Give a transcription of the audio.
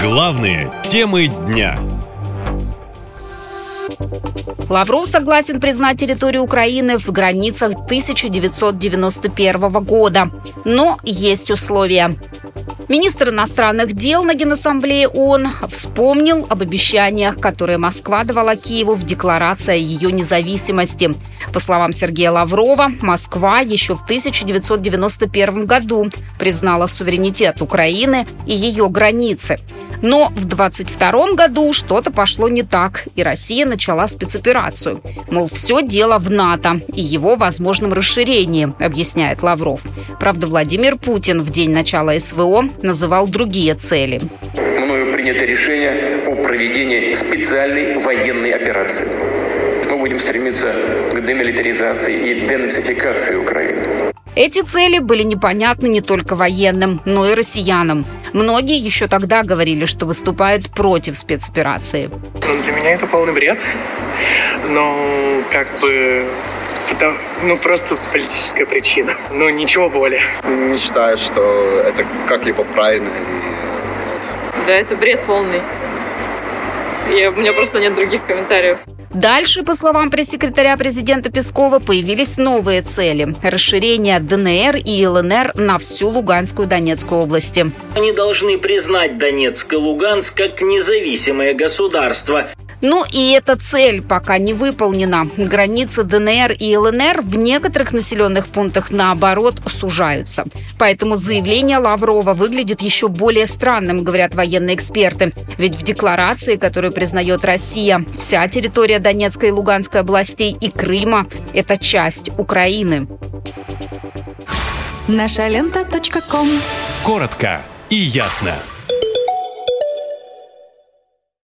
Главные темы дня. Лавров согласен признать территорию Украины в границах 1991 года. Но есть условия. Министр иностранных дел на Генассамблее ООН вспомнил об обещаниях, которые Москва давала Киеву в декларации ее независимости. По словам Сергея Лаврова, Москва еще в 1991 году признала суверенитет Украины и ее границы. Но в 22 году что-то пошло не так, и Россия начала спецоперацию. Мол, все дело в НАТО и его возможном расширении, объясняет Лавров. Правда, Владимир Путин в день начала СВО называл другие цели. Мною принято решение о проведении специальной военной операции. Мы будем стремиться к демилитаризации и денацификации Украины. Эти цели были непонятны не только военным, но и россиянам. Многие еще тогда говорили, что выступают против спецоперации. Ну, для меня это полный бред. Но как бы это, ну, просто политическая причина. Ну, ничего более. Не считаю, что это как-либо правильно. И, Да, это бред полный. И у меня просто нет других комментариев. Дальше, по словам пресс-секретаря президента Пескова, появились новые цели – расширение ДНР и ЛНР на всю Луганскую Донецкую области. Они должны признать Донецк и Луганск как независимое государство ну и эта цель пока не выполнена. Границы ДНР и ЛНР в некоторых населенных пунктах, наоборот, сужаются. Поэтому заявление Лаврова выглядит еще более странным, говорят военные эксперты. Ведь в декларации, которую признает Россия, вся территория Донецкой и Луганской областей и Крыма – это часть Украины. Наша лента. Коротко и ясно.